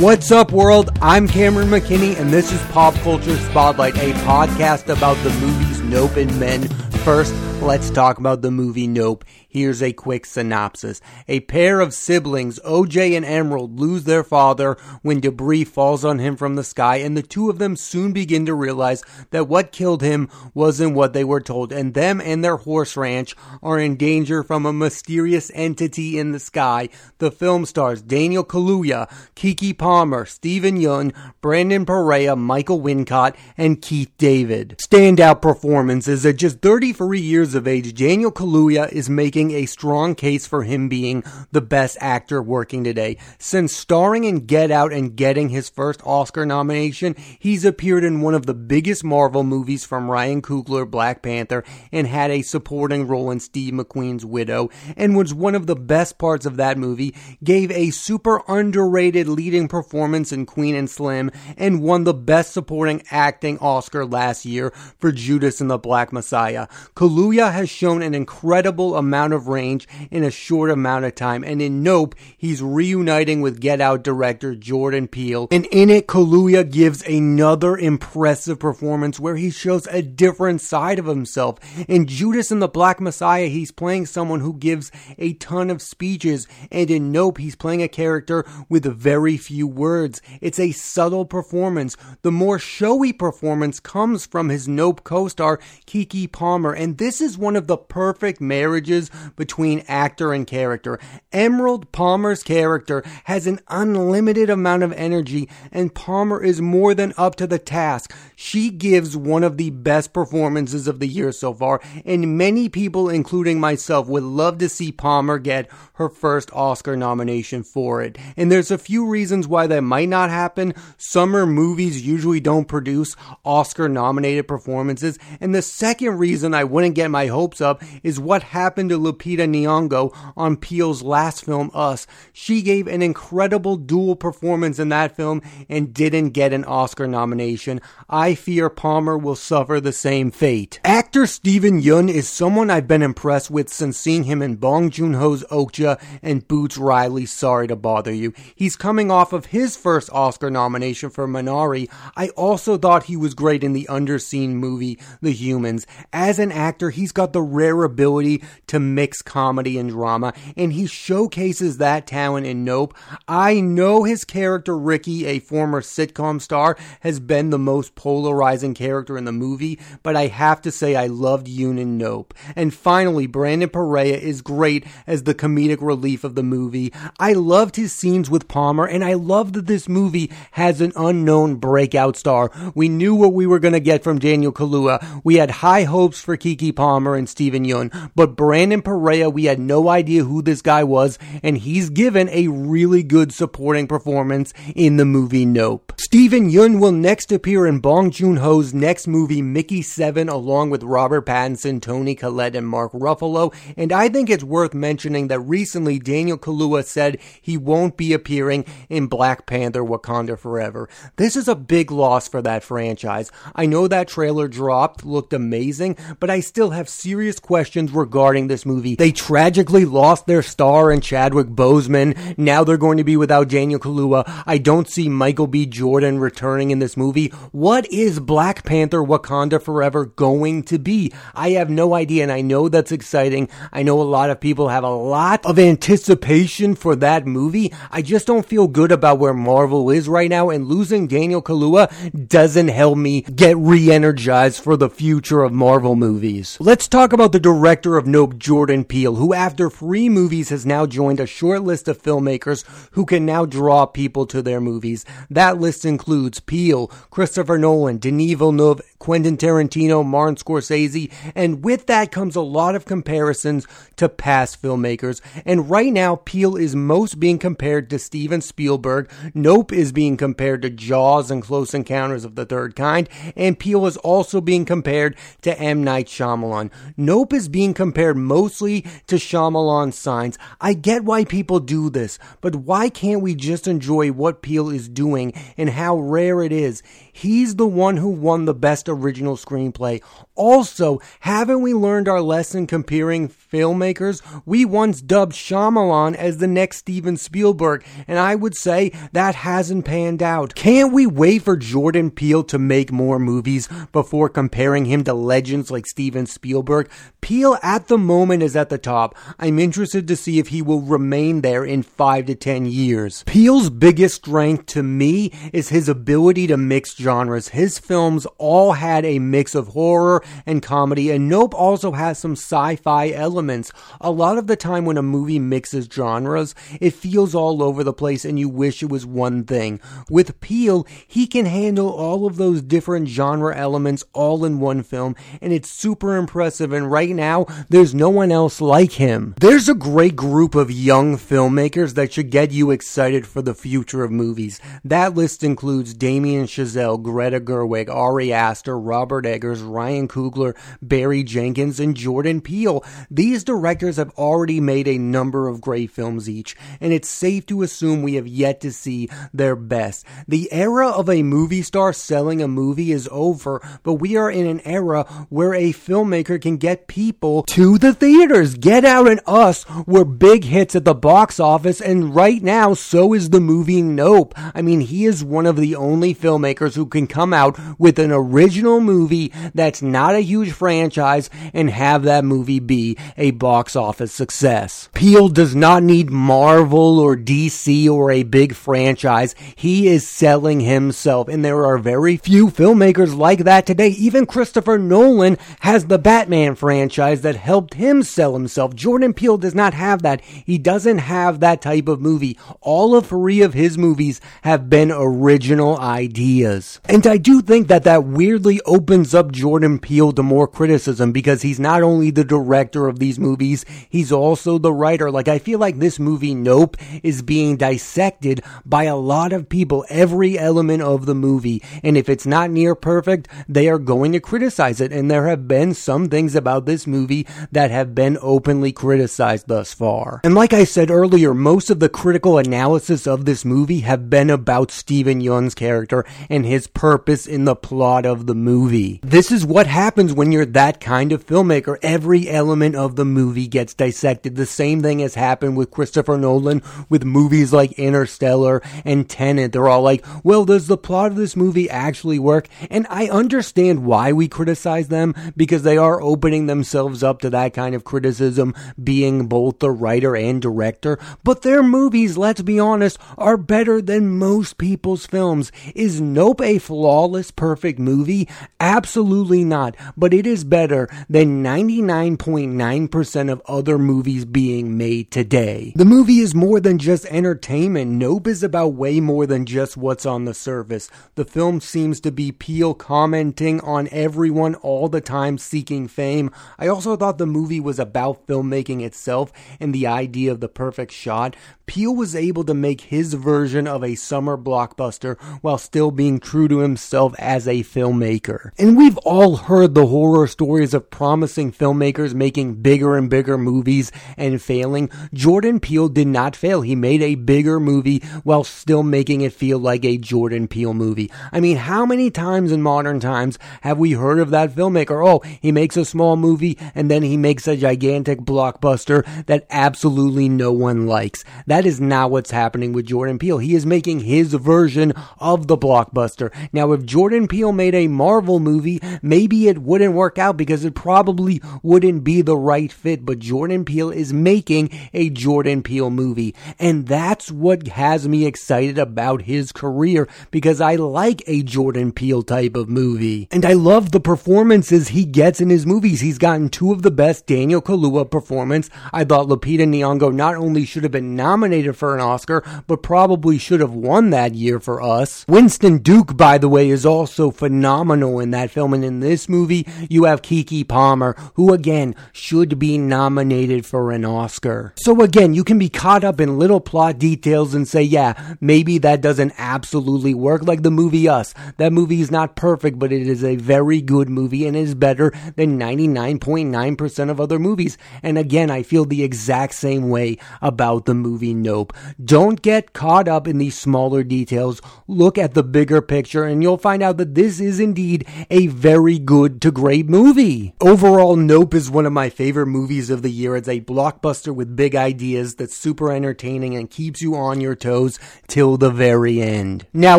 What's up, world? I'm Cameron McKinney, and this is Pop Culture Spotlight, a podcast about the movies Nope and Men. First, let's talk about the movie Nope. Here's a quick synopsis. A pair of siblings, OJ and Emerald, lose their father when debris falls on him from the sky, and the two of them soon begin to realize that what killed him wasn't what they were told, and them and their horse ranch are in danger from a mysterious entity in the sky. The film stars Daniel Kaluuya, Keke Palmer, Steven Yeun, Brandon Perea, Michael Wincott, and Keith David. Standout performances at just 33 years of age, Daniel Kaluuya is making a strong case for him being the best actor working today. Since starring in Get Out and getting his first Oscar nomination, he's appeared in one of the biggest Marvel movies from Ryan Coogler, Black Panther, and had a supporting role in Steve McQueen's Widow, and was one of the best parts of that movie, gave a super underrated leading performance in Queen and Slim, and won the best supporting acting Oscar last year for Judas and the Black Messiah. Kaluuya has shown an incredible amount of range in a short amount of time. And in Nope, he's reuniting with Get Out director Jordan Peele. And in it, Kaluuya gives another impressive performance where he shows a different side of himself. In Judas and the Black Messiah, he's playing someone who gives a ton of speeches. And in Nope, he's playing a character with very few words. It's a subtle performance. The more showy performance comes from his Nope co-star, Keke Palmer. And this is one of the perfect marriages between actor and character. Emerald Palmer's character has an unlimited amount of energy, and Palmer is more than up to the task. She gives one of the best performances of the year so far, and many people, including myself, would love to see Palmer get her first Oscar nomination for it. And there's a few reasons why that might not happen. Summer movies usually don't produce Oscar nominated performances. And the second reason I wouldn't get my hopes up is what happened to Lupita Nyong'o on Peele's last film, Us. She gave an incredible dual performance in that film and didn't get an Oscar nomination. I fear Palmer will suffer the same fate. Actor Steven Yeun is someone I've been impressed with since seeing him in Bong Joon-ho's Okja and Boots Riley's Sorry to Bother You. He's coming off of his first Oscar nomination for Minari. I also thought he was great in the underseen movie The Humans. As an actor, he's got the rare ability to mix comedy and drama, and he showcases that talent in Nope. I know his character Ricky, a former sitcom star, has been the most polarizing character in the movie, but I have to say I loved Yeun in Nope. And finally, Brandon Perea is great as the comedic relief of the movie. I loved his scenes with Palmer, and I love that this movie has an unknown breakout star. We knew what we were going to get from Daniel Kaluuya. We had high hopes for Keke Palmer and Steven Yeun, but Brandon Perea, we had no idea who this guy was, and he's given a really good supporting performance in the movie Nope. Steven Yeun will next appear in Bong Joon-ho's next movie Mickey 7 along with Robert Pattinson, Toni Collette, and Mark Ruffalo, and I think it's worth mentioning that recently Daniel Kaluuya said he won't be appearing in Black Panther Wakanda Forever. This is a big loss for that franchise. I know that trailer dropped, looked amazing, but I still have serious questions regarding this movie. They tragically lost their star in Chadwick Boseman. Now they're going to be without Daniel Kaluuya. I don't see Michael B. Jordan returning in this movie. What is Black Panther Wakanda Forever going to be? I have no idea, and I know that's exciting. I know a lot of people have a lot of anticipation for that movie. I just don't feel good about where Marvel is right now, and losing Daniel Kaluuya doesn't help me get re-energized for the future of Marvel movies. Let's talk about the director of Nope, Jordan Peele, who after three movies has now joined a short list of filmmakers who can now draw people to their movies. That list includes Peele, Christopher Nolan, Denis Villeneuve, Quentin Tarantino, Martin Scorsese, and with that comes a lot of comparisons to past filmmakers. And right now, Peele is most being compared to Steven Spielberg. Nope is being compared to Jaws and Close Encounters of the Third Kind, and Peele is also being compared to M. Night Shyamalan. Nope is being compared most to Shyamalan's signs. I get why people do this, but why can't we just enjoy what Peele is doing and how rare it is? He's the one who won the best original screenplay. Also, haven't we learned our lesson comparing filmmakers? We once dubbed Shyamalan as the next Steven Spielberg, and I would say that hasn't panned out. Can't we wait for Jordan Peele to make more movies before comparing him to legends like Steven Spielberg? Peele at the moment is at the top. I'm interested to see if he will remain there in five to ten years. Peele's biggest strength to me is his ability to mix genres. His films all had a mix of horror and comedy, and Nope also has some sci-fi elements. A lot of the time when a movie mixes genres, it feels all over the place and you wish it was one thing. With Peele, he can handle all of those different genre elements all in one film, and it's super impressive, and right now, there's no one else like him. There's a great group of young filmmakers that should get you excited for the future of movies. That list includes Damien Chazelle, Greta Gerwig, Ari Aster, Robert Eggers, Ryan Coogler, Barry Jenkins, and Jordan Peele. These directors have already made a number of great films each, and it's safe to assume we have yet to see their best. The era of a movie star selling a movie is over, but we are in an era where a filmmaker can get people to the theaters. Get Out and Us were big hits at the box office, and right now, so is the movie Nope. I mean, he is one of the only filmmakers who can come out with an original movie that's not a huge franchise and have that movie be a box office success. Peele does not need Marvel or DC or a big franchise. He is selling himself, and there are very few filmmakers like that today. Even Christopher Nolan has the Batman franchise that helped him sell himself. Jordan Peele does not have that. He doesn't have that type of movie. All of three of his movies have been original ideas. And I do think that that weirdly opens up Jordan Peele to more criticism because he's not only the director of these movies, he's also the writer. Like, I feel like this movie, Nope, is being dissected by a lot of people, every element of the movie. And if it's not near perfect, they are going to criticize it. And there have been some things about this movie that have been openly criticized thus far. And like I said earlier, most of the critical analysis of this movie have been about Steven Yeun's character and his purpose in the plot of the movie. This is what happens when you're that kind of filmmaker. Every element of the movie gets dissected. The same thing has happened with Christopher Nolan with movies like Interstellar and Tenet. They're all like, well, does the plot of this movie actually work? And I understand why we criticize them because they are opening themselves up to that kind of criticism, being both the writer and director. But their movies, let's be honest, are better than most people's films. Is Nope a flawless, perfect movie? Absolutely not. But it is better than 99.9% of other movies being made today. The movie is more than just entertainment. Nope is about way more than just what's on the surface. The film seems to be Peele commenting on everyone all the time seeking fame. I also thought the movie was about filmmaking itself and the idea of the perfect shot. Peele was able to make his version of a summer blockbuster while still being true to himself as a filmmaker. And we've all heard the horror stories of promising filmmakers making bigger and bigger movies and failing. Jordan Peele did not fail. He made a bigger movie while still making it feel like a Jordan Peele movie. I mean, how many times in modern times have we heard of that filmmaker? Oh, he makes a small movie and then he makes a gigantic blockbuster that absolutely no one likes. That is not what's happening with Jordan Peele. He is making his version of the blockbuster. Now, if Jordan Peele made a Marvel movie, maybe it wouldn't work out because it probably wouldn't be the right fit, but Jordan Peele is making a Jordan Peele movie. And that's what has me excited about his career because I like a Jordan Peele type of movie. And I love the performances he gets in his movies. He's gotten two of the best Daniel Kaluuya performance. I thought Lupita Nyong'o not only should have been nominated for an Oscar, but probably should have won that year for us. Winston Duke, by the way, is also phenomenal in that film. And in this movie, you have Keke Palmer, who again should be nominated for an Oscar. So again, you can be caught up in little plot details and say, yeah, maybe that doesn't absolutely work like the movie Us. That movie is not perfect, but it is a very good movie and is better than 99.9% of other movies. And again, I feel the exact same way about the movie Nope. Don't get caught up in these smaller details. Look at the bigger picture and you'll find out that this is indeed a very good to great movie. Overall, Nope is one of my favorite movies of the year. It's a blockbuster with big ideas that's super entertaining and keeps you on your toes till the very end. Now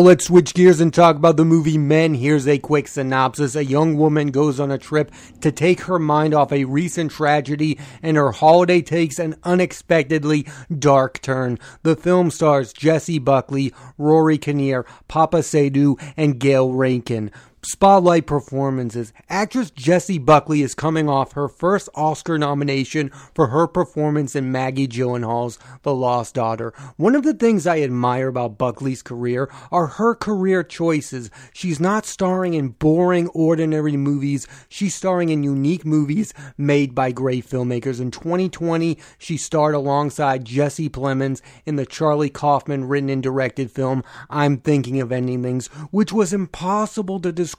let's switch gears and talk about the movie Men. Here's a quick synopsis. A young woman goes on a trip to take her mind off a recent tragedy and her holiday takes an unexpectedly dark turn. The film stars Jessie Buckley, Rory Kinnear, Paapa Essiedu, and Gayle Rankin spotlight performances. Actress Jessie Buckley is coming off her first Oscar nomination for her performance in Maggie Gyllenhaal's The Lost Daughter. One of the things I admire about Buckley's career are her career choices. She's not starring in boring, ordinary movies. She's starring in unique movies made by great filmmakers. In 2020, she starred alongside Jesse Plemons in the Charlie Kaufman written and directed film I'm Thinking of Ending Things, which was impossible to describe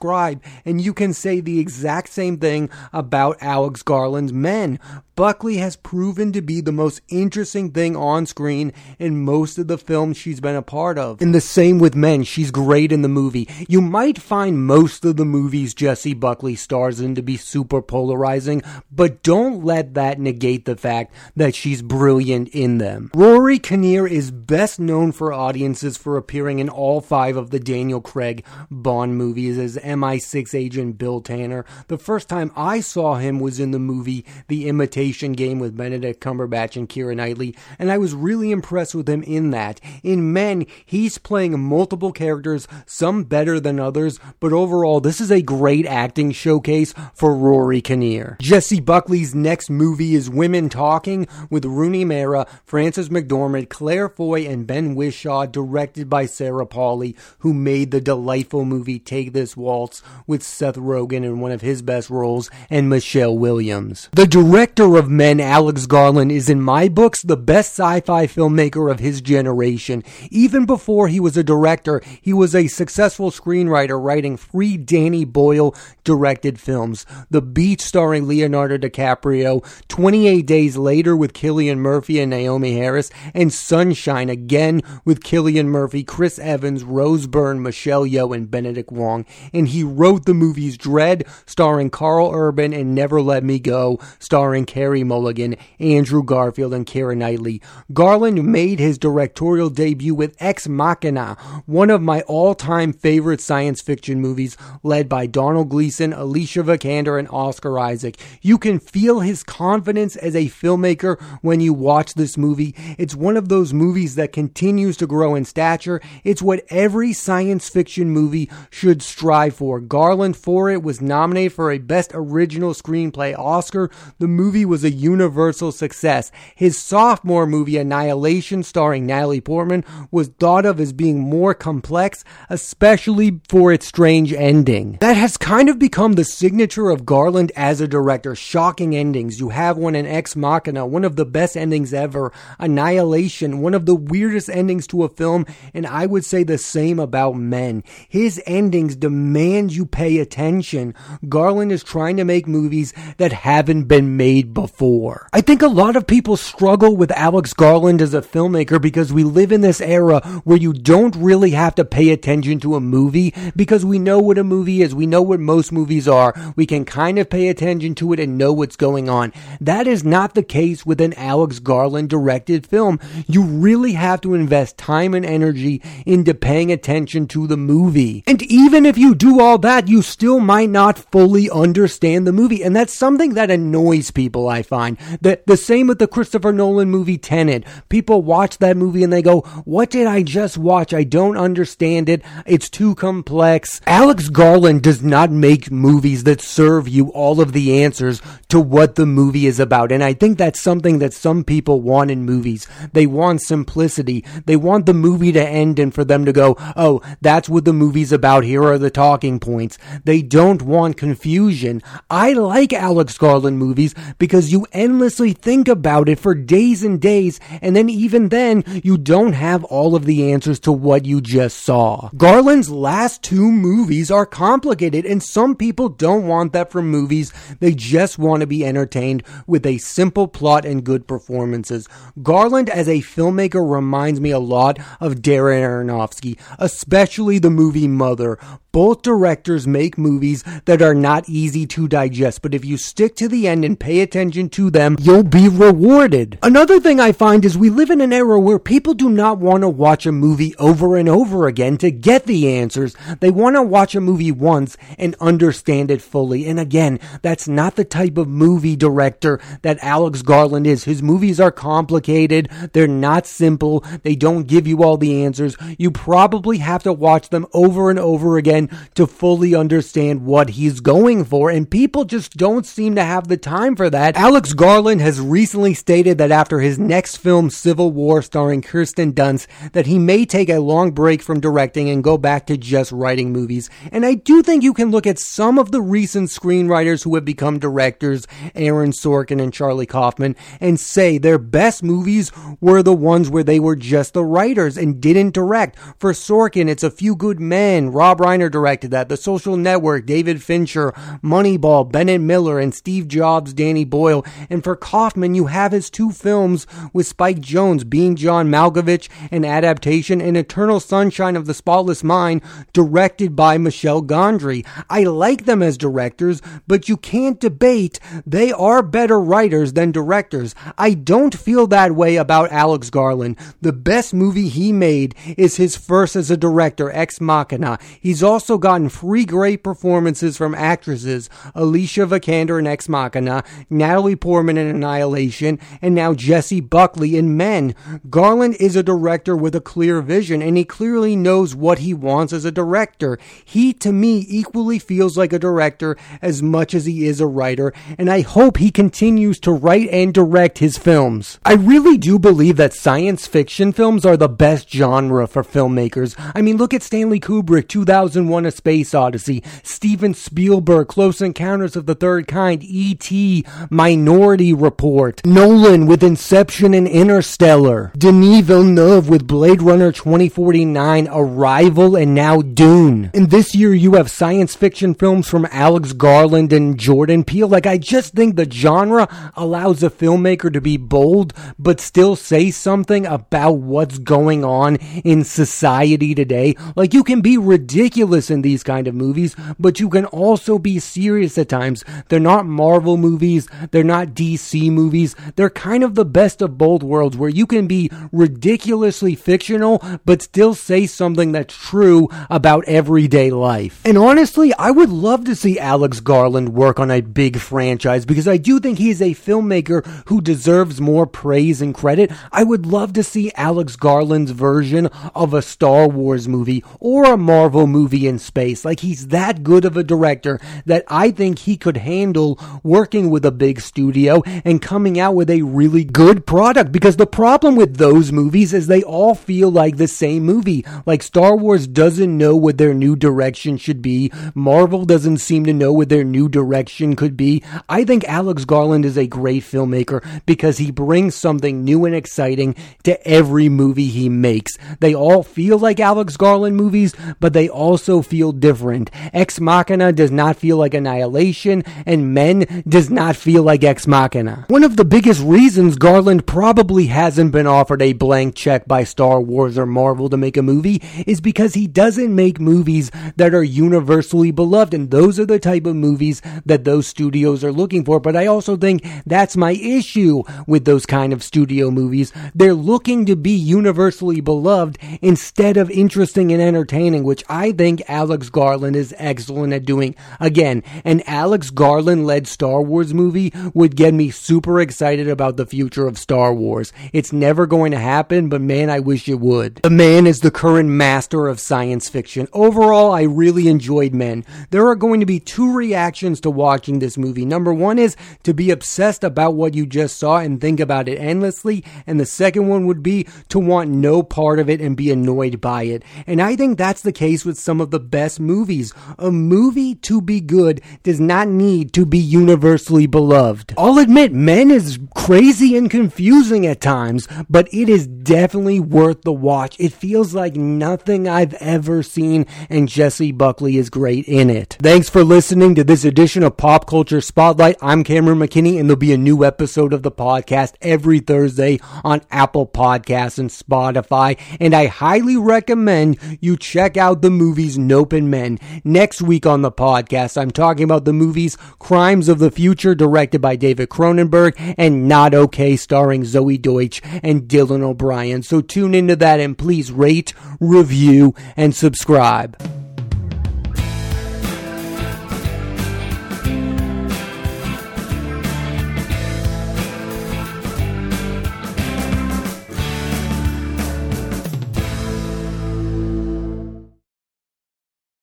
and you can say the exact same thing about Alex Garland's Men. Buckley has proven to be the most interesting thing on screen in most of the films she's been a part of. And the same with Men, she's great in the movie. You might find most of the movies Jessie Buckley stars in to be super polarizing, but don't let that negate the fact that she's brilliant in them. Rory Kinnear is best known for audiences for appearing in all five of the Daniel Craig Bond movies as MI6 agent Bill Tanner. The first time I saw him was in the movie The Imitation Game with Benedict Cumberbatch and Keira Knightley, and I was really impressed with him in that. In Men, he's playing multiple characters, some better than others, but overall, this is a great acting showcase for Rory Kinnear. Jessie Buckley's next movie is Women Talking with Rooney Mara, Frances McDormand, Claire Foy, and Ben Whishaw, directed by Sarah Polley, who made the delightful movie Take This Waltz with Seth Rogen in one of his best roles and Michelle Williams. The director of men, Alex Garland, is in my books the best sci fi filmmaker of his generation. Even before he was a director, he was a successful screenwriter writing three Danny Boyle directed films The Beach, starring Leonardo DiCaprio, 28 Days Later with Cillian Murphy and Naomie Harris, and Sunshine again with Cillian Murphy, Chris Evans, Rose Byrne, Michelle Yeoh, and Benedict Wong. And he wrote the movies Dredd, starring Karl Urban, and Never Let Me Go, starring Carey Mulligan, Andrew Garfield, and Keira Knightley. Garland made his directorial debut with Ex Machina, one of my all-time favorite science fiction movies, led by Domhnall Gleeson, Alicia Vikander, and Oscar Isaac. You can feel his confidence as a filmmaker when you watch this movie. It's one of those movies that continues to grow in stature. It's what every science fiction movie should strive for. Garland, for it, was nominated for a Best Original Screenplay Oscar. The movie was a universal success. His sophomore movie, Annihilation, starring Natalie Portman, was thought of as being more complex, especially for its strange ending. That has kind of become the signature of Garland as a director. Shocking endings. You have one in Ex Machina, one of the best endings ever. Annihilation, one of the weirdest endings to a film, and I would say the same about Men. His endings demand you pay attention. Garland is trying to make movies that haven't been made before. I think a lot of people struggle with Alex Garland as a filmmaker because we live in this era where you don't really have to pay attention to a movie because we know what a movie is. We know what most movies are. We can kind of pay attention to it and know what's going on. That is not the case with an Alex Garland directed film. You really have to invest time and energy into paying attention to the movie. And even if you do all that, you still might not fully understand the movie. And that's something that annoys people, I find. The, the same with the Christopher Nolan movie Tenet. People watch that movie and they go, what did I just watch? I don't understand it. It's too complex. Alex Garland does not make movies that serve you all of the answers to what the movie is about. And I think that's something that some people want in movies. They want simplicity. They want the movie to end and for them to go, oh, that's what the movie's about. Here are the talking points. They don't want confusion. I like Alex Garland movies because you endlessly think about it for days and days, and then even then, you don't have all of the answers to what you just saw. Garland's last two movies are complicated, and some people don't want that from movies. They just want to be entertained with a simple plot and good performances. Garland as a filmmaker reminds me a lot of Darren Aronofsky, especially the movie Mother. Both directors make movies that are not easy to digest, but if you stick to the end and pay attention to them, you'll be rewarded. Another thing I find is we live in an era where people do not want to watch a movie over and over again to get the answers. They want to watch a movie once and understand it fully. And again, that's not the type of movie director that Alex Garland is. His movies are complicated. They're not simple. They don't give you all the answers. You probably have to watch them over and over again to fully understand what he's going for, and people just don't seem to have the time for that. Alex Garland has recently stated that after his next film, Civil War, starring Kirsten Dunst, that he may take a long break from directing and go back to just writing movies. And I do think you can look at some of the recent screenwriters who have become directors, Aaron Sorkin and Charlie Kaufman, and say their best movies were the ones where they were just the writers and didn't direct. For Sorkin, it's A Few Good Men, Rob Reiner directed that. The Social Network, David Fincher, Moneyball, Bennett Miller, and Steve Jobs, Danny Boyle. And for Kaufman, you have his two films with Spike Jonze Being John Malkovich, an adaptation, and Eternal Sunshine of the Spotless Mind, directed by Michel Gondry. I like them as directors, but you can't debate they are better writers than directors. I don't feel that way about Alex Garland. The best movie he made is his first as a director, Ex Machina. He's also gotten three great performances from actresses Alicia Vikander in Ex Machina, Natalie Portman in Annihilation, and now Jessie Buckley in Men. Garland is a director with a clear vision, and he clearly knows what he wants as a director. He, to me, equally feels like a director as much as he is a writer, and I hope he continues to write and direct his films. I really do believe that science fiction films are the best genre for filmmakers. I mean, look at Stanley Kubrick 2001 2001 A Space Odyssey, Steven Spielberg, Close Encounters of the Third Kind, E.T., Minority Report, Nolan with Inception and Interstellar, Denis Villeneuve with Blade Runner 2049, Arrival, and now Dune. And this year you have science fiction films from Alex Garland and Jordan Peele. Like, I just think the genre allows a filmmaker to be bold, but still say something about what's going on in society today. Like, you can be ridiculous in these kind of movies, but you can also be serious at times. They're not Marvel movies, they're not DC movies. They're kind of the best of both worlds where you can be ridiculously fictional but still say something that's true about everyday life. And honestly, I would love to see Alex Garland work on a big franchise because I do think he is a filmmaker who deserves more praise and credit. I would love to see Alex Garland's version of a Star Wars movie or a Marvel movie in space. Like he's that good of a director that I think he could handle working with a big studio and coming out with a really good product because the problem with those movies is they all feel like the same movie. Like Star Wars doesn't know what their new direction should be. Marvel doesn't seem to know what their new direction could be. I think Alex Garland is a great filmmaker because he brings something new and exciting to every movie he makes. They all feel like Alex Garland movies, but they also feel different. Ex Machina does not feel like Annihilation, and Men does not feel like Ex Machina. One of the biggest reasons Garland probably hasn't been offered a blank check by Star Wars or Marvel to make a movie is because he doesn't make movies that are universally beloved, and those are the type of movies that those studios are looking for. But I also think that's my issue with those kind of studio movies. They're looking to be universally beloved instead of interesting and entertaining, which I think Alex Garland is excellent at doing. Again, an Alex Garland led Star Wars movie would get me super excited about the future of Star Wars. It's never going to happen, but man, I wish it would. The man is the current master of science fiction. Overall, I really enjoyed Men. There are going to be two reactions to watching this movie. Number one is to be obsessed about what you just saw and think about it endlessly, and the second one would be to want no part of it and be annoyed by it. And I think that's the case with some of the best movies. A movie to be good does not need to be universally beloved. I'll admit, Men is crazy and confusing at times, but it is definitely worth the watch. It feels like nothing I've ever seen, and Jessie Buckley is great in it. Thanks for listening to this edition of Pop Culture Spotlight. I'm Cameron McKinney, and there'll be a new episode of the podcast every Thursday on Apple Podcasts and Spotify. And I highly recommend you check out the movies Nope and Men. Next week on the podcast, I'm talking about the movies Crimes of the Future, directed by David Cronenberg, and Not Okay, starring Zoey Deutch and Dylan O'Brien. So tune into that and please rate, review, and subscribe.